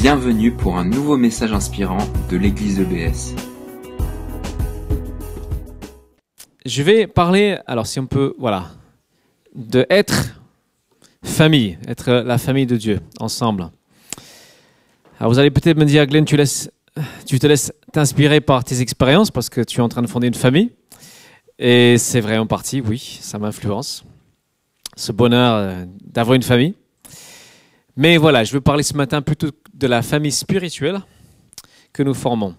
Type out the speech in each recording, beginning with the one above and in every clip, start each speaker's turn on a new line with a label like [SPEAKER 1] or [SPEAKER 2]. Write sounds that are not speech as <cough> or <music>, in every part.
[SPEAKER 1] Bienvenue pour un nouveau message inspirant de l'église EBS.
[SPEAKER 2] Je vais parler, alors si on peut, voilà, de être famille, être la famille de Dieu, ensemble. Alors vous allez peut-être me dire, Glenn, tu, tu te laisses t'inspirer par tes expériences parce que tu es en train de fonder une famille. Et c'est vrai en partie, oui, ça m'influence. Ce bonheur euh, d'avoir une famille. Mais voilà, je veux parler ce matin plutôt de la famille spirituelle que nous formons.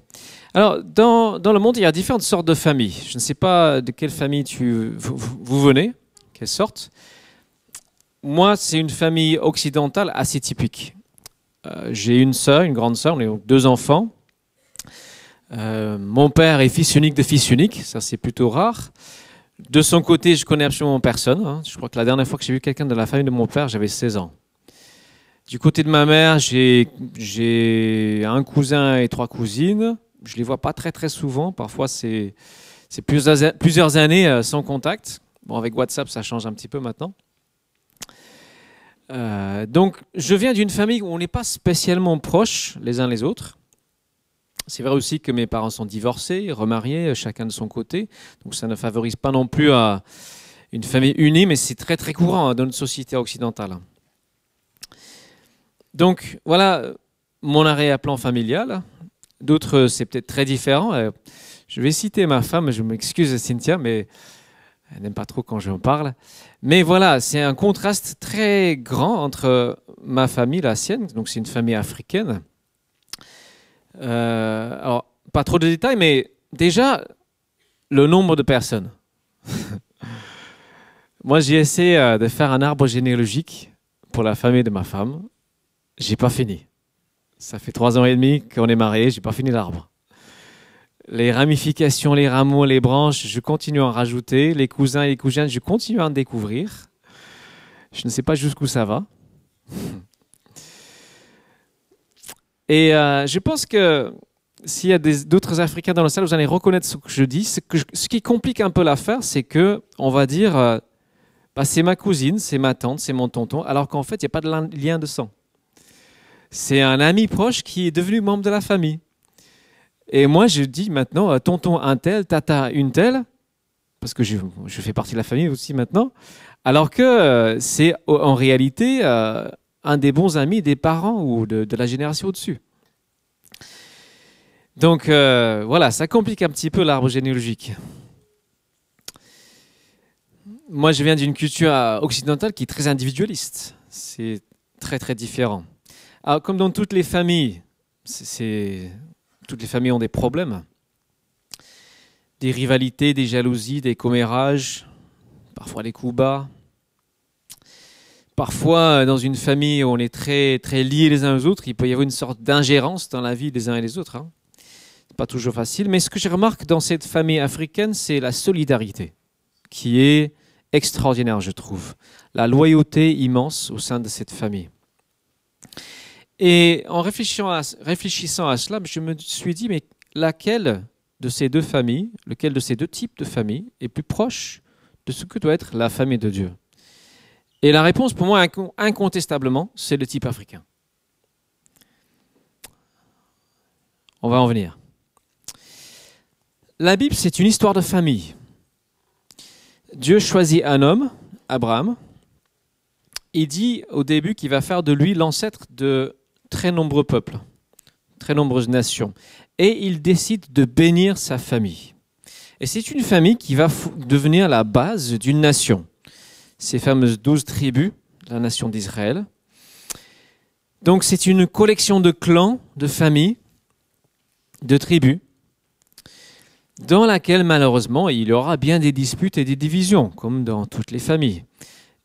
[SPEAKER 2] Alors, dans, le monde, il y a différentes sortes de familles. Je ne sais pas de quelle famille tu, vous, venez, quelle sorte. Moi, c'est une famille occidentale assez typique. Euh, J'ai une sœur, une grande sœur, on est deux enfants. Euh, mon père est fils unique de fils unique, ça c'est plutôt rare. De son côté, je connais absolument personne. Hein. Je crois que la dernière fois que j'ai vu quelqu'un de la famille de mon père, j'avais 16 ans. Du côté de ma mère, j'ai un cousin et trois cousines. Je les vois pas très souvent. Parfois, c'est plusieurs, années euh, sans contact. Bon, avec WhatsApp, ça change un petit peu maintenant. Euh, donc, je viens d'une famille où on n'est pas spécialement proches les uns les autres. C'est vrai aussi que mes parents sont divorcés, remariés, chacun de son côté. Donc, ça ne favorise pas non plus euh, une famille unie, mais c'est très très courant hein, dans notre société occidentale. Donc, voilà mon arrière-plan familial. D'autres, c'est peut-être très différent. Euh, je vais citer ma femme, je m'excuse Cynthia, mais elle n'aime pas trop quand je en parle. Mais voilà, c'est un contraste très grand entre ma famille, la sienne, donc c'est une famille africaine. Euh, alors, pas trop de détails, mais déjà, le nombre de personnes. <laughs> Moi, j'ai essayé euh, de faire un arbre généalogique pour la famille de ma femme. J'ai pas fini. Ça fait trois ans et demi qu'on est mariés, j'ai pas fini l'arbre les ramifications, les rameaux, les branches, je continue à en rajouter. Les cousins et les cousines, je continue à en découvrir. Je ne sais pas jusqu'où ça va. <laughs> Et euh, je pense que s'il y a d'autres Africains dans la salle, vous allez reconnaître ce que je dis. Ce, qui complique un peu l'affaire, c'est que on va dire, euh, bah, c'est ma cousine, c'est ma tante, c'est mon tonton, alors qu'en fait, il n'y a pas de lien de sang. C'est un ami proche qui est devenu membre de la famille. Et moi, je dis maintenant, euh, tonton un tel, tata une telle, parce que je, fais partie de la famille aussi maintenant, alors que euh, c'est en réalité euh, un des bons amis des parents ou de, la génération au-dessus. Donc voilà, ça complique un petit peu l'arbre généalogique. Moi, je viens d'une culture occidentale qui est très individualiste. C'est très très différent. Alors, comme dans toutes les familles, toutes les familles ont des problèmes, des rivalités, des jalousies, des commérages, parfois des coups bas. Parfois, dans une famille où on est très, très liés les uns aux autres, il peut y avoir une sorte d'ingérence dans la vie des uns et des autres. Hein. n'est pas toujours facile. Mais ce que je remarque dans cette famille africaine, c'est la solidarité, qui est extraordinaire, je trouve. La loyauté immense au sein de cette famille. Et en réfléchissant à, réfléchissant à cela, je me suis dit, mais laquelle de ces deux familles, lequel de ces deux types de familles est plus proche de ce que doit être la famille de Dieu? Et la réponse, pour moi, incontestablement, c'est le type africain. On va en venir. La Bible, c'est une histoire de famille. Dieu choisit un homme, Abraham. Il dit au début qu'il va faire de lui l'ancêtre de très nombreux peuples, très nombreuses nations. Et il décide de bénir sa famille. Et c'est une famille qui va devenir la base d'une nation. Ces fameuses douze tribus, la nation d'Israël. Donc c'est une collection de clans, de familles, de tribus, dans laquelle malheureusement il y aura bien des disputes et des divisions, comme dans toutes les familles.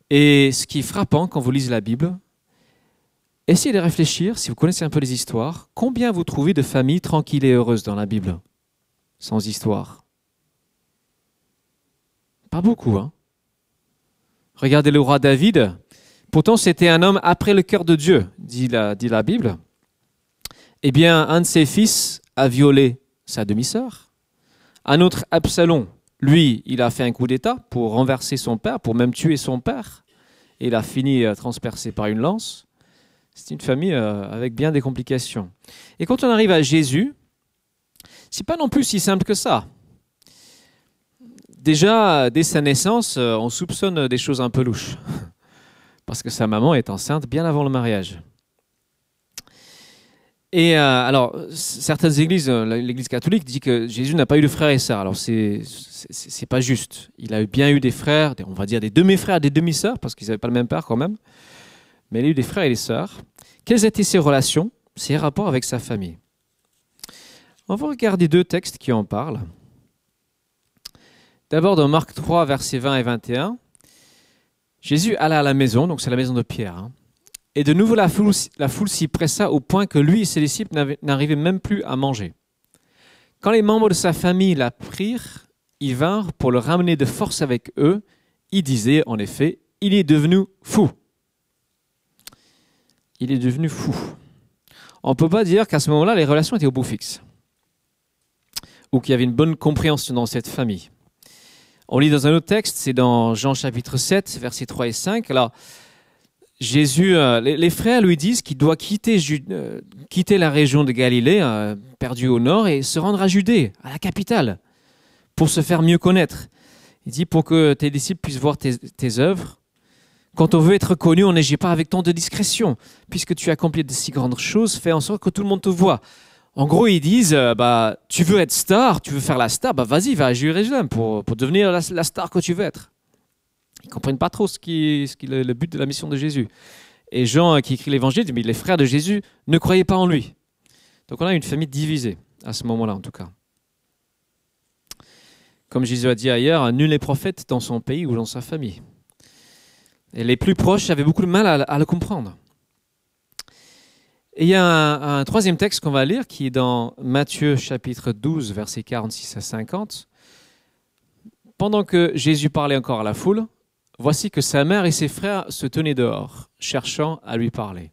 [SPEAKER 2] Et ce qui est frappant quand vous lisez la Bible, Essayez de réfléchir, si vous connaissez un peu les histoires, combien vous trouvez de familles tranquilles et heureuses dans la Bible, sans histoire Pas beaucoup, hein Regardez le roi David. Pourtant, c'était un homme après le cœur de Dieu, dit la, Bible. Eh bien, un de ses fils a violé sa demi-sœur. Un autre, Absalom, lui, il a fait un coup d'État pour renverser son père, pour même tuer son père. Il a fini transpercé par une lance. C'est une famille euh, avec bien des complications. Et quand on arrive à Jésus, c'est pas non plus si simple que ça. Déjà, dès sa naissance, euh, on soupçonne des choses un peu louches. <laughs> Parce que sa maman est enceinte bien avant le mariage. Et euh, alors, certaines églises, l'église catholique dit que Jésus n'a pas eu de frères et sœurs. Alors, c'est c'est pas juste. Il a bien eu des frères, on va dire des demi-frères, des demi-sœurs, parce qu'ils n'avaient pas le même père quand même. Mais il a eu des frères et des sœurs. Quelles étaient ses relations, ses rapports avec sa famille? On va regarder deux textes qui en parlent. D'abord dans Marc 3, versets 20 et 21. Jésus alla à la maison, donc c'est la maison de Pierre. Hein. Et de nouveau, la foule, la foule s'y pressa au point que lui et ses disciples n'arrivaient même plus à manger. Quand les membres de sa famille l'apprirent, ils vinrent pour le ramener de force avec eux. Ils disaient, en effet, il est devenu fou. Il est devenu fou. On ne peut pas dire qu'à ce moment-là, les relations étaient au bout fixe. Ou qu'il y avait une bonne compréhension dans cette famille. On lit dans un autre texte, c'est dans Jean chapitre 7, versets 3 et 5. Alors, Jésus, euh, les, frères lui disent qu'il doit quitter, euh, quitter, la région de Galilée, euh, perdue au nord, et se rendre à Judée, à la capitale, pour se faire mieux connaître. Il dit pour que tes disciples puissent voir tes, œuvres. Quand on veut être connu, on n'agit pas avec tant de discrétion. Puisque tu accomplis de si grandes choses, fais en sorte que tout le monde te voit. En gros, ils disent, bah, tu veux être star, tu veux faire la star, bah vas-y, va à Jérusalem pour, pour devenir la star que tu veux être. Ils ne comprennent pas trop ce qui, est, le but de la mission de Jésus. Et Jean, euh, qui écrit l'évangile, dit, mais les frères de Jésus ne croyaient pas en lui. Donc on a une famille divisée, à ce moment-là en tout cas. Comme Jésus a dit ailleurs, nul n'est prophète dans son pays ou dans sa famille. Les plus proches avaient beaucoup de mal à, le comprendre. Il y a un troisième texte qu'on va lire qui est dans Matthieu chapitre 12, versets 46 à 50. Pendant que Jésus parlait encore à la foule, Voici que sa mère et ses frères se tenaient dehors, cherchant à lui parler.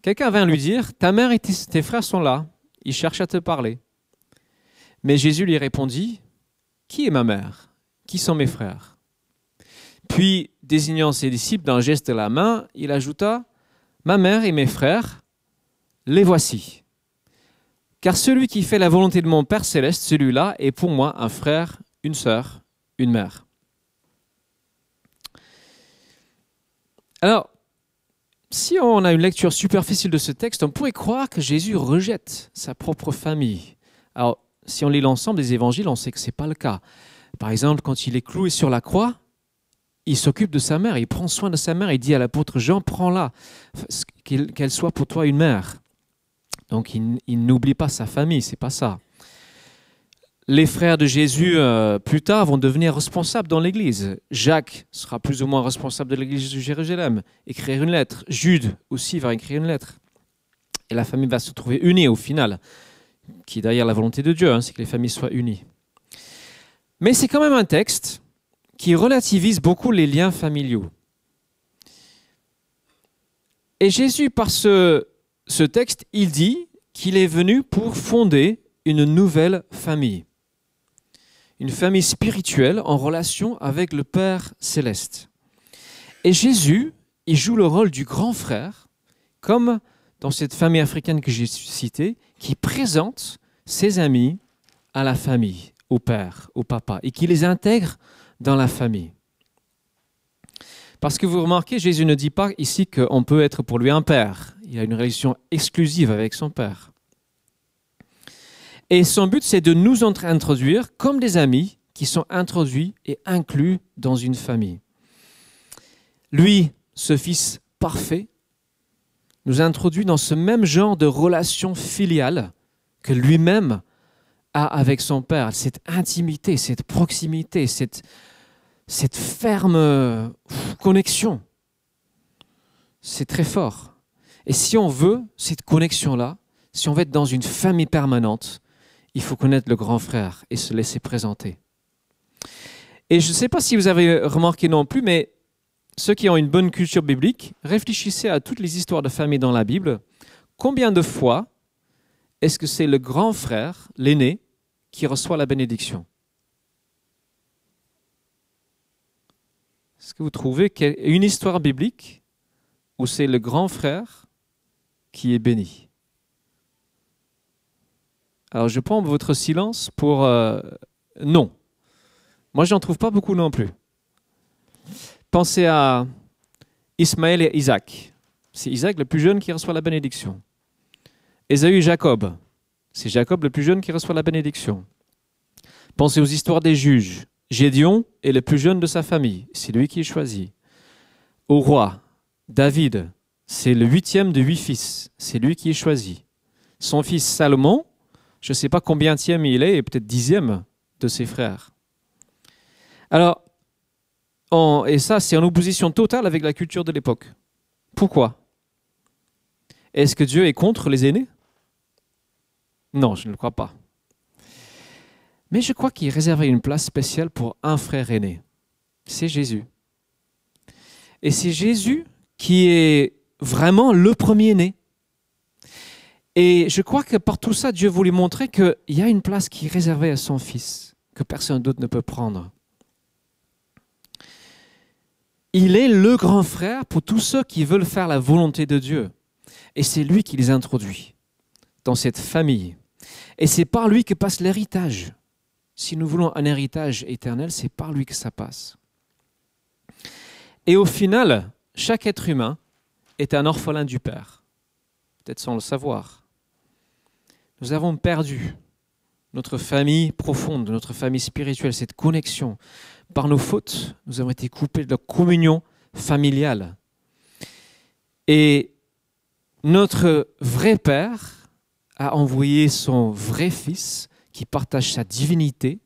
[SPEAKER 2] Quelqu'un vint lui dire, Ta mère et tes frères sont là, ils cherchent à te parler. Mais Jésus lui répondit, Qui est ma mère? Qui sont mes frères? Puis, désignant ses disciples d'un geste de la main, il ajouta, Ma mère et mes frères, les voici. Car celui qui fait la volonté de mon Père céleste, celui-là est pour moi un frère, une sœur, une mère. Alors, si on a une lecture superficielle de ce texte, on pourrait croire que Jésus rejette sa propre famille. Alors, si on lit l'ensemble des évangiles, on sait que ce n'est pas le cas. Par exemple, quand il est cloué sur la croix, il s'occupe de sa mère, il prend soin de sa mère, il dit à l'apôtre Jean, prends-la, qu'elle soit pour toi une mère. Donc il, n'oublie pas sa famille, c'est pas ça les frères de Jésus, euh, plus tard, vont devenir responsables dans l'Église. Jacques sera plus ou moins responsable de l'Église de Jérusalem, écrire une lettre. Jude aussi va écrire une lettre. Et la famille va se trouver unie au final, qui est derrière la volonté de Dieu, hein, c'est que les familles soient unies. Mais c'est quand même un texte qui relativise beaucoup les liens familiaux. Et Jésus, par ce, texte, il dit qu'il est venu pour fonder une nouvelle famille une famille spirituelle en relation avec le Père céleste. Et Jésus, il joue le rôle du grand frère, comme dans cette famille africaine que j'ai citée, qui présente ses amis à la famille, au père, au papa, et qui les intègre dans la famille. Parce que vous remarquez, Jésus ne dit pas ici qu'on peut être pour lui un père. Il a une relation exclusive avec son père. Et son but, c'est de nous introduire comme des amis qui sont introduits et inclus dans une famille. Lui, ce Fils parfait, nous introduit dans ce même genre de relation filiale que lui-même avec son Père, cette intimité, cette proximité, cette, cette ferme connexion. C'est très fort. Et si on veut cette connexion-là, si on veut être dans une famille permanente, il faut connaître le grand frère et se laisser présenter. Et je ne sais pas si vous avez remarqué non plus, mais ceux qui ont une bonne culture biblique, réfléchissez à toutes les histoires de famille dans la Bible. Combien de fois est-ce que c'est le grand frère, l'aîné, qui reçoit la bénédiction Est-ce que vous trouvez une histoire biblique ou c'est le grand frère qui est béni? Alors je prends votre silence pour euh, non. Moi, j'en trouve pas beaucoup non plus. Pensez à Ismaël et Isaac. C'est Isaac le plus jeune qui reçoit la bénédiction. Ésaü et Jacob. C'est Jacob le plus jeune qui reçoit la bénédiction. Pensez aux histoires des juges. Gédion est le plus jeune de sa famille. C'est lui qui est choisi. Au roi, David, c'est le huitième de huit fils. C'est lui qui est choisi. Son fils Salomon, je ne sais pas combien il est, peut-être dixième de ses frères. Alors, et ça, c'est en opposition totale avec la culture de l'époque. Pourquoi? Est-ce que Dieu est contre les aînés? Non, je ne le crois pas. Mais je crois qu'il réservait une place spéciale pour un frère aîné. C'est Jésus. Et c'est Jésus qui est vraiment le premier-né. Et je crois que par tout ça, Dieu voulait montrer qu'il y a une place qui est réservée à son fils, que personne d'autre ne peut prendre. Il est le grand frère pour tous ceux qui veulent faire la volonté de Dieu. Et c'est lui qui les introduit dans cette famille. Et c'est par lui que passe l'héritage. Si nous voulons un héritage éternel, c'est par lui que ça passe. Et au final, chaque être humain est un orphelin du Père, peut-être sans le savoir. Nous avons perdu notre famille profonde, notre famille spirituelle, cette connexion par nos fautes, nous avons été coupés de la communion familiale. Et notre vrai Père a envoyé son vrai Fils qui partage sa divinité,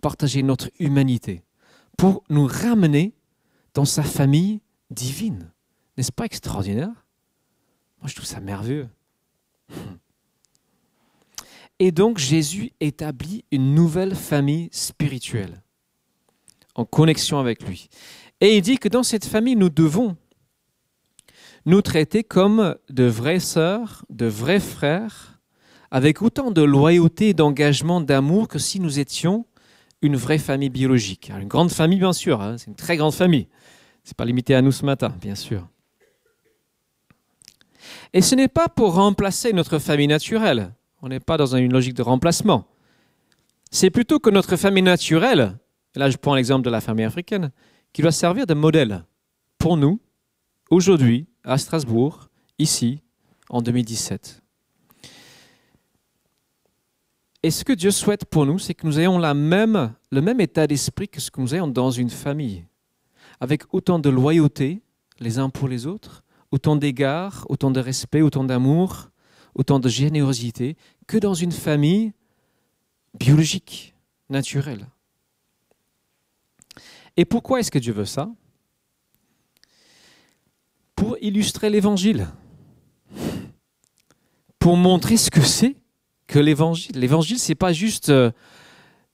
[SPEAKER 2] partager notre humanité, pour nous ramener dans sa famille divine. N'est-ce pas extraordinaire? Moi, je trouve ça merveilleux. Et donc, Jésus établit une nouvelle famille spirituelle en connexion avec lui. Et il dit que dans cette famille, nous devons nous traiter comme de vraies sœurs, de vrais frères, avec autant de loyauté, d'engagement, d'amour que si nous étions une vraie famille biologique. une grande famille, bien sûr, hein, c'est une très grande famille. Ce n'est pas limité à nous ce matin, bien sûr. Et ce n'est pas pour remplacer notre famille naturelle. On n'est pas dans une logique de remplacement. C'est plutôt que notre famille naturelle, et là je prends l'exemple de la famille africaine, qui doit servir de modèle pour nous, aujourd'hui, à Strasbourg, ici, en 2017. Et ce que Dieu souhaite pour nous, c'est que nous ayons le même état d'esprit que ce que nous ayons dans une famille, avec autant de loyauté les uns pour les autres, autant d'égards, autant de respect, autant d'amour, autant de générosité que dans une famille biologique, naturelle. Et pourquoi est-ce que Dieu veut ça? Pour illustrer l'évangile. Pour montrer ce que c'est que l'évangile. L'évangile, c'est pas juste euh,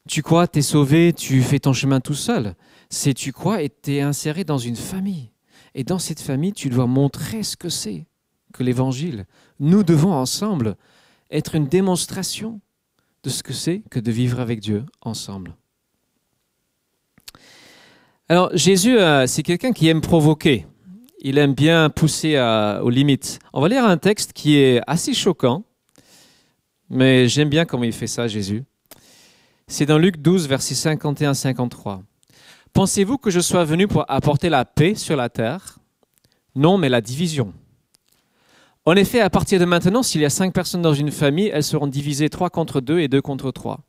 [SPEAKER 2] tu crois, tu es sauvé, tu fais ton chemin tout seul. C'est tu crois et tu es inséré dans une famille. Et dans cette famille, tu dois montrer ce que c'est que l'évangile. Nous devons ensemble être une démonstration de ce que c'est que de vivre avec Dieu ensemble. Alors Jésus, euh, c'est quelqu'un qui aime provoquer. Il aime bien pousser aux limites. On va lire un texte qui est assez choquant, mais j'aime bien comment il fait ça, Jésus. C'est dans Luc 12, versets 51-53. Pensez-vous que je sois venu pour apporter la paix sur la terre? Non, mais la division. En effet, à partir de maintenant, s'il y a cinq personnes dans une famille, elles seront divisées trois contre deux et deux contre trois.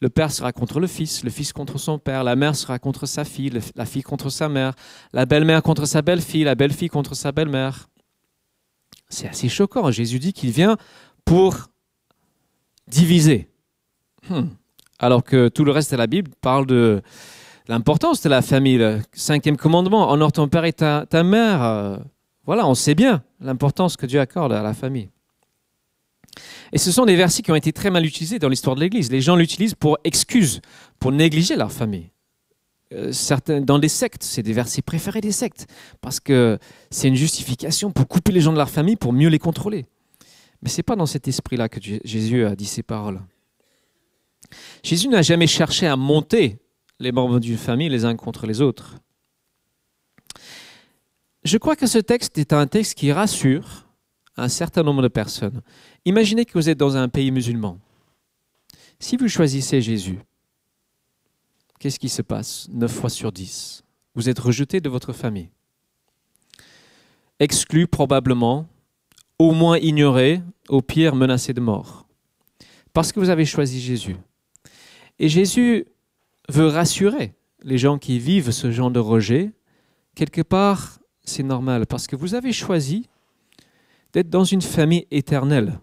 [SPEAKER 2] Le père sera contre le fils, le fils contre son père, la mère sera contre sa fille, la fille contre sa mère, la belle-mère contre sa belle-fille, la belle-fille contre sa belle-mère. C'est assez choquant. Jésus dit qu'il vient pour diviser. Hmm. Alors que tout le reste de la Bible parle de l'importance de la famille. Le cinquième commandement, honore ton père et ta, mère. Euh, voilà, on sait bien l'importance que Dieu accorde à la famille. Et ce sont des versets qui ont été très mal utilisés dans l'histoire de l'Église. Les gens l'utilisent pour excuse, pour négliger leur famille. Euh, dans les sectes, c'est des versets préférés des sectes, parce que c'est une justification pour couper les gens de leur famille, pour mieux les contrôler. Mais ce n'est pas dans cet esprit-là que Jésus a dit ces paroles. Jésus n'a jamais cherché à monter les membres d'une famille les uns contre les autres. je crois que ce texte est un texte qui rassure un certain nombre de personnes. Imaginez que vous êtes dans un pays musulman. Si vous choisissez Jésus, qu'est-ce qui se passe 9 fois sur 10 Vous êtes rejeté de votre famille. Exclu probablement, au moins ignoré, au pire menacé de mort. Parce que vous avez choisi Jésus. Et Jésus veut rassurer les gens qui vivent ce genre de rejet. Quelque part, c'est normal, parce que vous avez choisi d'être dans une famille éternelle.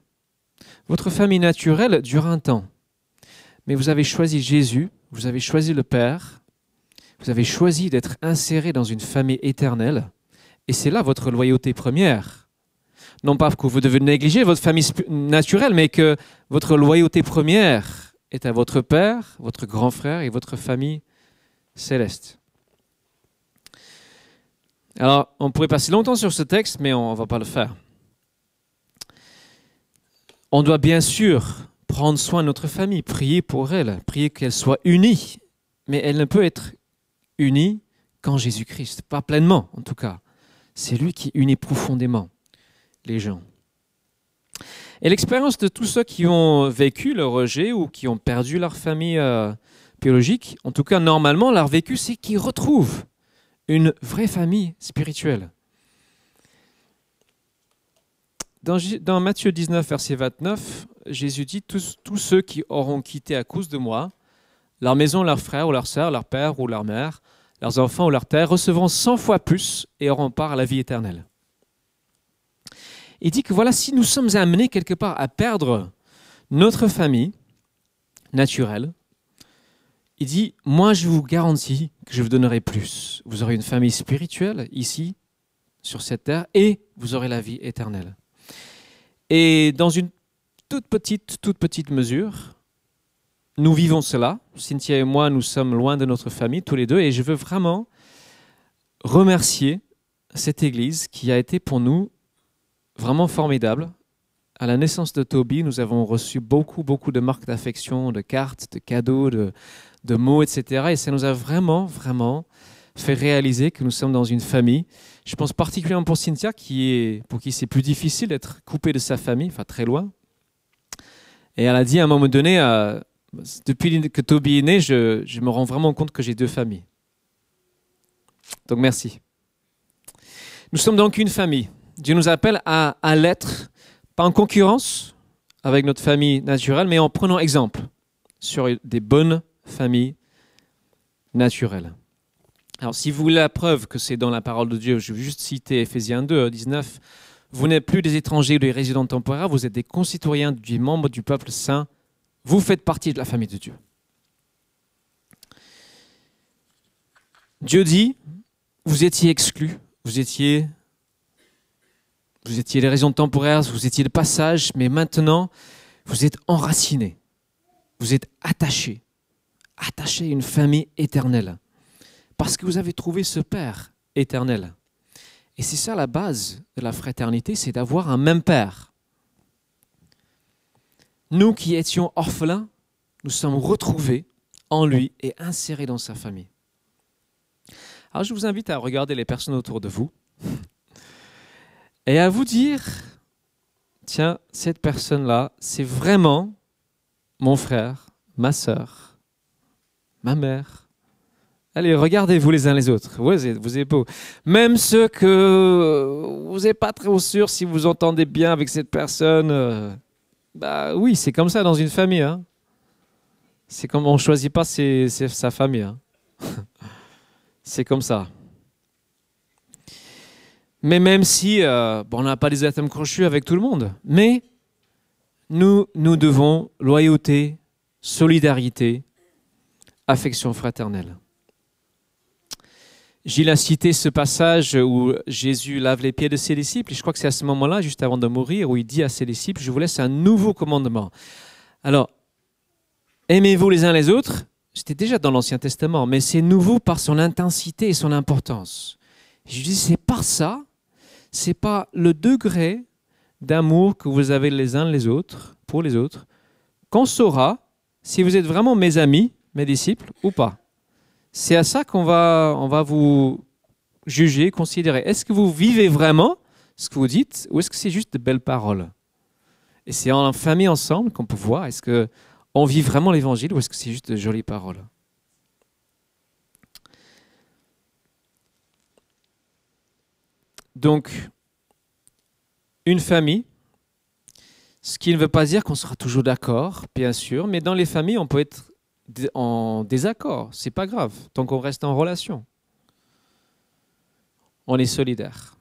[SPEAKER 2] Votre famille naturelle dure un temps, mais vous avez choisi Jésus, vous avez choisi le Père, vous avez choisi d'être inséré dans une famille éternelle, et c'est là votre loyauté première. Non pas que vous devez négliger votre famille naturelle, mais que votre loyauté première est à votre Père, votre grand frère et votre famille céleste. Alors, on pourrait passer longtemps sur ce texte, mais on ne va pas le faire. On doit bien sûr prendre soin de notre famille, prier pour elle, prier qu'elle soit unie, mais elle ne peut être unie qu'en Jésus-Christ, pas pleinement en tout cas. C'est lui qui unit profondément les gens. Et l'expérience de tous ceux qui ont vécu le rejet ou qui ont perdu leur famille euh, biologique, en tout cas normalement, leur vécu, c'est qu'ils retrouvent une vraie famille spirituelle. Dans, Matthieu 19, verset 29, Jésus dit tous, ceux qui auront quitté à cause de moi leur maison, leurs frères ou leurs sœurs, leur père ou leur mère, leurs enfants ou leur terre, recevront cent fois plus et auront part à la vie éternelle. Il dit que voilà, si nous sommes amenés quelque part à perdre notre famille naturelle, il dit, moi je vous garantis que je vous donnerai plus. Vous aurez une famille spirituelle ici, sur cette terre, et vous aurez la vie éternelle. Et dans une toute petite, toute petite mesure, nous vivons cela. Cynthia et moi, nous sommes loin de notre famille, tous les deux, et je veux vraiment remercier cette Église qui a été pour nous vraiment formidable. À la naissance de Toby, nous avons reçu beaucoup, beaucoup de marques d'affection, de cartes, de cadeaux, de, mots, etc. Et ça nous a vraiment, vraiment fait réaliser que nous sommes dans une famille. Je pense particulièrement pour Cynthia, qui est, pour qui c'est plus difficile d'être coupée de sa famille, enfin très loin. Et elle a dit à un moment donné, euh, depuis que Toby est né, je, me rends vraiment compte que j'ai deux familles. Donc merci. Nous sommes donc une famille. Dieu nous appelle à, à l'être, pas en concurrence avec notre famille naturelle, mais en prenant exemple sur des bonnes familles naturelles. Alors, si vous voulez la preuve que c'est dans la parole de Dieu, je vais juste citer Ephésiens 2, 19. Vous n'êtes plus des étrangers ou des résidents temporaires, vous êtes des concitoyens, des membres du peuple saint. Vous faites partie de la famille de Dieu. Dieu dit, vous étiez exclus, vous étiez, vous étiez les résidents temporaires, vous étiez le passage, mais maintenant, vous êtes enracinés, vous êtes attachés, attachés à une famille éternelle parce que vous avez trouvé ce Père éternel. Et c'est ça la base de la fraternité, c'est d'avoir un même Père. Nous qui étions orphelins, nous sommes retrouvés en lui et insérés dans sa famille. Alors je vous invite à regarder les personnes autour de vous <laughs> et à vous dire, tiens, cette personne-là, c'est vraiment mon frère, ma sœur, ma mère, Allez, regardez-vous les uns les autres. Vous êtes, vous êtes beau. Même ceux que vous n'êtes pas très sûr si vous entendez bien avec cette personne. Euh, bah oui, c'est comme ça dans une famille. Hein. C'est comme on choisit pas sa famille. Hein. <laughs> c'est comme ça. Mais même si euh, on n'a pas des atomes crochus avec tout le monde, mais nous, nous devons loyauté, solidarité, affection fraternelle. Gilles a cité ce passage où Jésus lave les pieds de ses disciples. Et je crois que c'est à ce moment-là, juste avant de mourir, où il dit à ses disciples, je vous laisse un nouveau commandement. Alors, aimez-vous les uns les autres? C'était déjà dans l'Ancien Testament, mais c'est nouveau par son intensité et son importance. Je dis, c'est par ça, c'est pas le degré d'amour que vous avez les uns les autres, pour les autres, qu'on saura si vous êtes vraiment mes amis, mes disciples ou pas. C'est à ça qu'on va, on va vous juger, considérer. Est-ce que vous vivez vraiment ce que vous dites ou est-ce que c'est juste de belles paroles? Et c'est en famille ensemble qu'on peut voir est-ce que on vit vraiment l'évangile ou est-ce que c'est juste de jolies paroles? Donc, une famille, ce qui ne veut pas dire qu'on sera toujours d'accord, bien sûr, mais dans les familles, on peut être en désaccord. C'est pas grave, tant qu'on reste en relation. On est solidaire.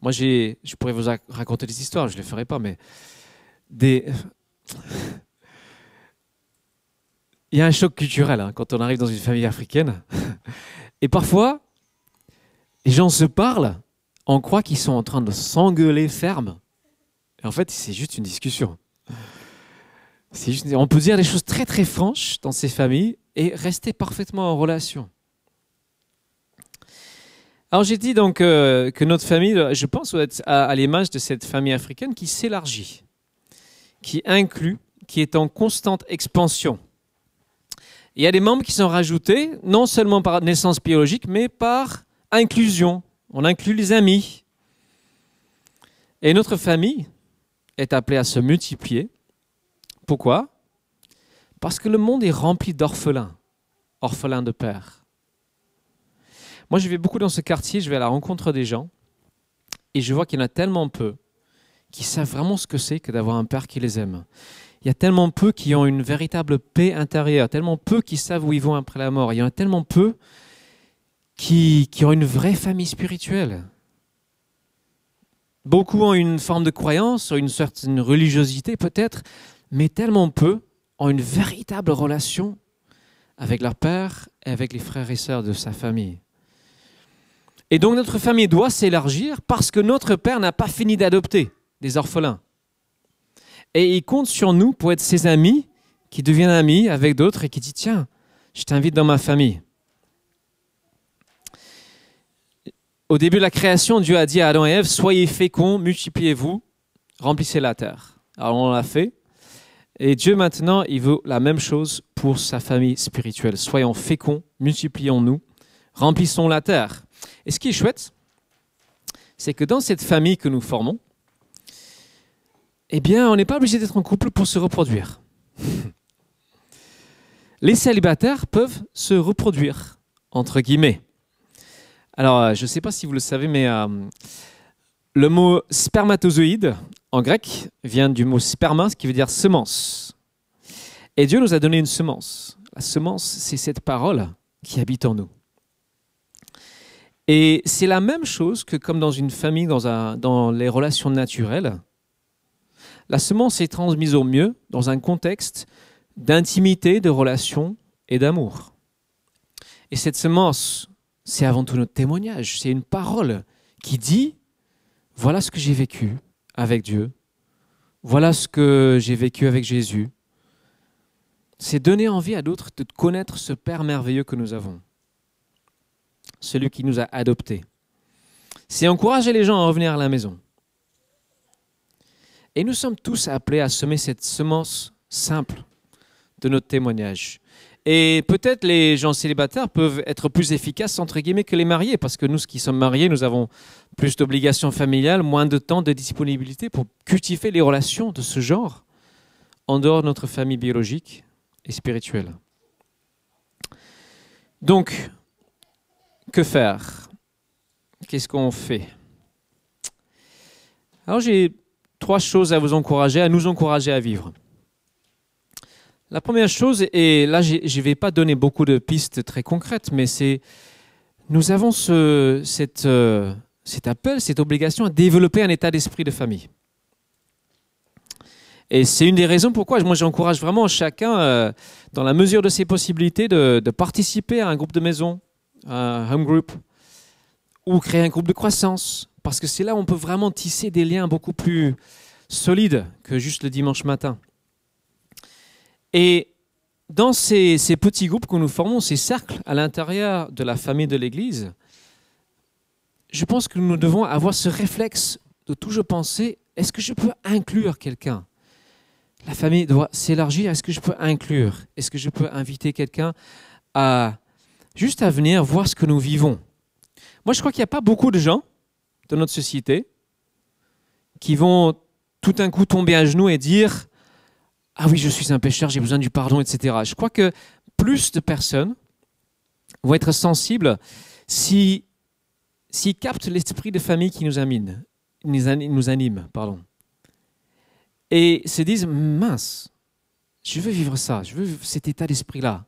[SPEAKER 2] Moi, j'ai, je pourrais vous raconter des histoires, je ne les ferai pas, mais des. <laughs> Il y a un choc culturel hein, quand on arrive dans une famille africaine. <laughs> Et parfois, les gens se parlent on croit qu'ils sont en train de s'engueuler ferme. Et en fait, c'est juste une discussion. On peut dire des choses très très franches dans ces familles et rester parfaitement en relation. Alors j'ai dit donc euh, que notre famille, je pense à, à l'image de cette famille africaine qui s'élargit, qui inclut, qui est en constante expansion. Il y a des membres qui sont rajoutés, non seulement par naissance biologique, mais par inclusion, on inclut les amis. Et notre famille est appelée à se multiplier. Pourquoi? Parce que le monde est rempli d'orphelins, orphelins de père. Moi, je vais beaucoup dans ce quartier, je vais à la rencontre des gens, et je vois qu'il y en a tellement peu qui savent vraiment ce que c'est que d'avoir un père qui les aime. Il y a tellement peu qui ont une véritable paix intérieure, tellement peu qui savent où ils vont après la mort. Il y en a tellement peu qui, ont une vraie famille spirituelle. Beaucoup ont une forme de croyance, une certaine religiosité peut-être, mais tellement peu ont une véritable relation avec leur père et avec les frères et sœurs de sa famille. Et donc notre famille doit s'élargir parce que notre père n'a pas fini d'adopter des orphelins. Et il compte sur nous pour être ses amis, qui deviennent amis avec d'autres et qui dit tiens, je t'invite dans ma famille. Au début de la création, Dieu a dit à Adam et Ève, soyez féconds, multipliez-vous, remplissez la terre. Alors on l'a fait. Et Dieu maintenant, il veut la même chose pour sa famille spirituelle. Soyons féconds, multiplions-nous, remplissons la terre. Et ce qui est chouette, c'est que dans cette famille que nous formons, eh bien, on n'est pas obligé d'être en couple pour se reproduire. <laughs> Les célibataires peuvent se reproduire, entre guillemets. Alors, euh, je ne sais pas si vous le savez, mais euh, le mot spermatozoïde en grec vient du mot sperma, qui veut dire semence. Et Dieu nous a donné une semence. La semence, c'est cette parole qui habite en nous. Et c'est la même chose que comme dans une famille, dans, dans les relations naturelles. La semence est transmise au mieux dans un contexte d'intimité, de relation et d'amour. Et cette semence c'est avant tout notre témoignage. C'est une parole qui dit, voilà ce que j'ai vécu avec Dieu, voilà ce que j'ai vécu avec Jésus. C'est donner envie à d'autres de connaître ce Père merveilleux que nous avons, celui qui nous a adoptés. C'est encourager les gens à revenir à la maison. Et nous sommes tous appelés à semer cette semence simple de notre témoignage. Et peut-être les gens célibataires peuvent être plus efficaces, entre guillemets, que les mariés, parce que nous qui sommes mariés, nous avons plus d'obligations familiales, moins de temps, de disponibilité pour cultiver les relations de ce genre en dehors de notre famille biologique et spirituelle. Donc, que faire? Qu'est-ce qu'on fait? Alors j'ai trois choses à vous encourager, à nous encourager à vivre. La première chose, et là je ne vais pas donner beaucoup de pistes très concrètes, mais c'est nous avons euh, cet appel, cette obligation à développer un état d'esprit de famille. Et c'est une des raisons pourquoi moi j'encourage vraiment chacun, euh, dans la mesure de ses possibilités, de, de, participer à un groupe de maison, un home group, ou créer un groupe de croissance, parce que c'est là où on peut vraiment tisser des liens beaucoup plus solides que juste le dimanche matin. Et dans ces, petits groupes que nous formons, ces cercles à l'intérieur de la famille de l'Église, je pense que nous devons avoir ce réflexe de toujours penser, est-ce que je peux inclure quelqu'un? La famille doit s'élargir, est-ce que je peux inclure? Est-ce que je peux inviter quelqu'un à juste à venir voir ce que nous vivons? Moi, je crois qu'il n'y a pas beaucoup de gens dans notre société qui vont tout d'un coup tomber à genoux et dire Ah oui, je suis un pécheur, j'ai besoin du pardon, etc. Je crois que plus de personnes vont être sensibles si s'ils captent l'esprit de famille qui nous anime, nous anime pardon, et se disent mince, je veux vivre ça, je veux cet état d'esprit-là.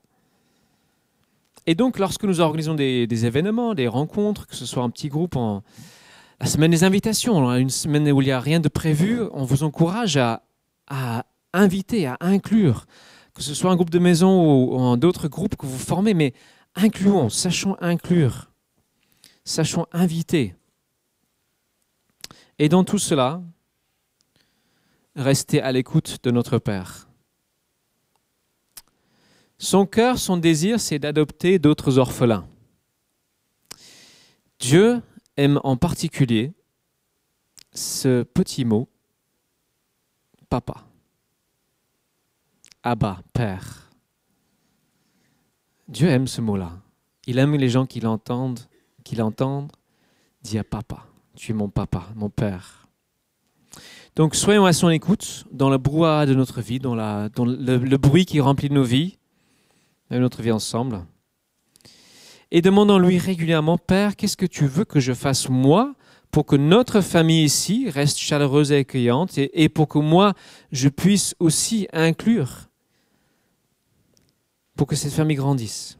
[SPEAKER 2] Et donc, lorsque nous organisons des, événements, des rencontres, que ce soit un petit groupe, en, la semaine des invitations, une semaine où il n'y a rien de prévu, on vous encourage à, inviter, à inclure, que ce soit un groupe de maison ou, d'autres groupes que vous formez, mais incluons, sachons inclure, sachons inviter. Et dans tout cela, restez à l'écoute de notre Père. Son cœur, son désir, c'est d'adopter d'autres orphelins. Dieu aime en particulier ce petit mot, papa. Abba, Père. Dieu aime ce mot-là. Il aime les gens qui l'entendent, qui l'entendent dire papa. Tu es mon papa, mon père. Donc soyons à son écoute dans le brouhaha de notre vie, dans le bruit qui remplit nos vies notre vie ensemble. Et demandons-lui régulièrement, Père, qu'est-ce que tu veux que je fasse moi pour que notre famille ici reste chaleureuse et accueillante et, pour que moi, je puisse aussi inclure, pour que cette famille grandisse.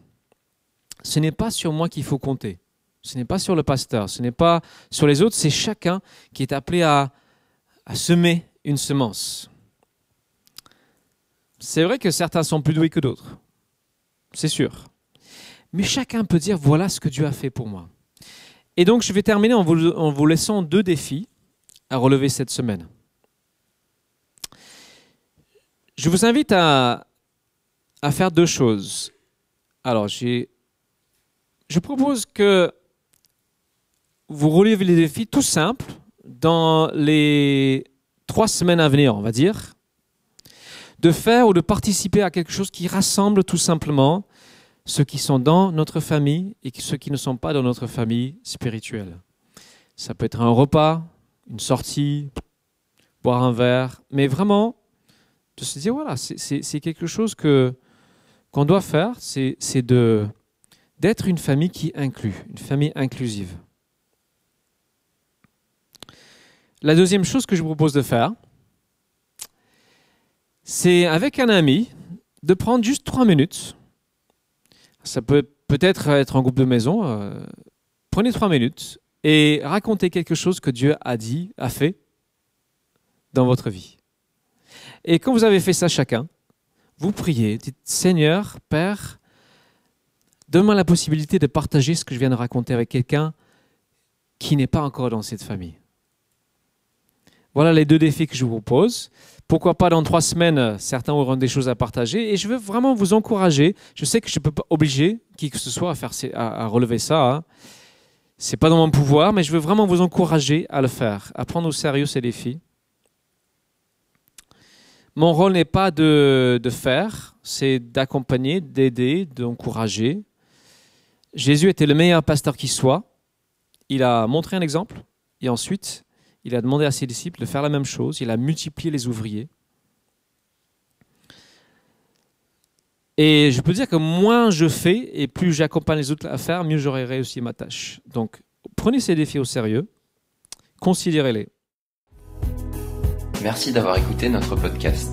[SPEAKER 2] Ce n'est pas sur moi qu'il faut compter. Ce n'est pas sur le pasteur, ce n'est pas sur les autres, c'est chacun qui est appelé à, semer une semence. C'est vrai que certains sont plus doués que d'autres c'est sûr. Mais chacun peut dire, voilà ce que Dieu a fait pour moi. Et donc, je vais terminer en vous, laissant deux défis à relever cette semaine. Je vous invite à, à faire deux choses. Alors, je propose que vous relevez les défis tout simples dans les trois semaines à venir, on va dire de faire ou de participer à quelque chose qui rassemble tout simplement ceux qui sont dans notre famille et ceux qui ne sont pas dans notre famille spirituelle. Ça peut être un repas, une sortie, boire un verre, mais vraiment de se dire voilà, c'est quelque chose que qu'on doit faire, c'est d'être une famille qui inclut, une famille inclusive. La deuxième chose que je vous propose de faire, c'est avec un ami de prendre juste trois minutes. Ça peut peut-être être en groupe de maison. Euh, prenez trois minutes et racontez quelque chose que Dieu a dit, a fait dans votre vie. Et quand vous avez fait ça chacun, vous priez, dites Seigneur, Père, donne-moi la possibilité de partager ce que je viens de raconter avec quelqu'un qui n'est pas encore dans cette famille. Voilà les deux défis que je vous pose. Pourquoi pas dans trois semaines, certains auront des choses à partager. Et je veux vraiment vous encourager. Je sais que je ne peux pas obliger qui que ce soit à, faire, à, relever ça. Hein. Ce n'est pas dans mon pouvoir, mais je veux vraiment vous encourager à le faire, à prendre au sérieux ces défis. Mon rôle n'est pas de, faire, c'est d'accompagner, d'aider, d'encourager. Jésus était le meilleur pasteur qui soit. Il a montré un exemple et ensuite il a demandé à ses disciples de faire la même chose. Il a multiplié les ouvriers. Et je peux dire que moins je fais et plus j'accompagne les autres à faire, mieux j'aurai réussi ma tâche. Donc prenez ces défis au sérieux, considérez-les.
[SPEAKER 1] Merci d'avoir écouté notre podcast.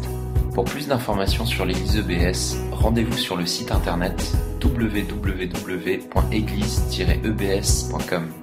[SPEAKER 1] Pour plus d'informations sur l'église EBS, rendez-vous sur le site internet www.église-ebs.com.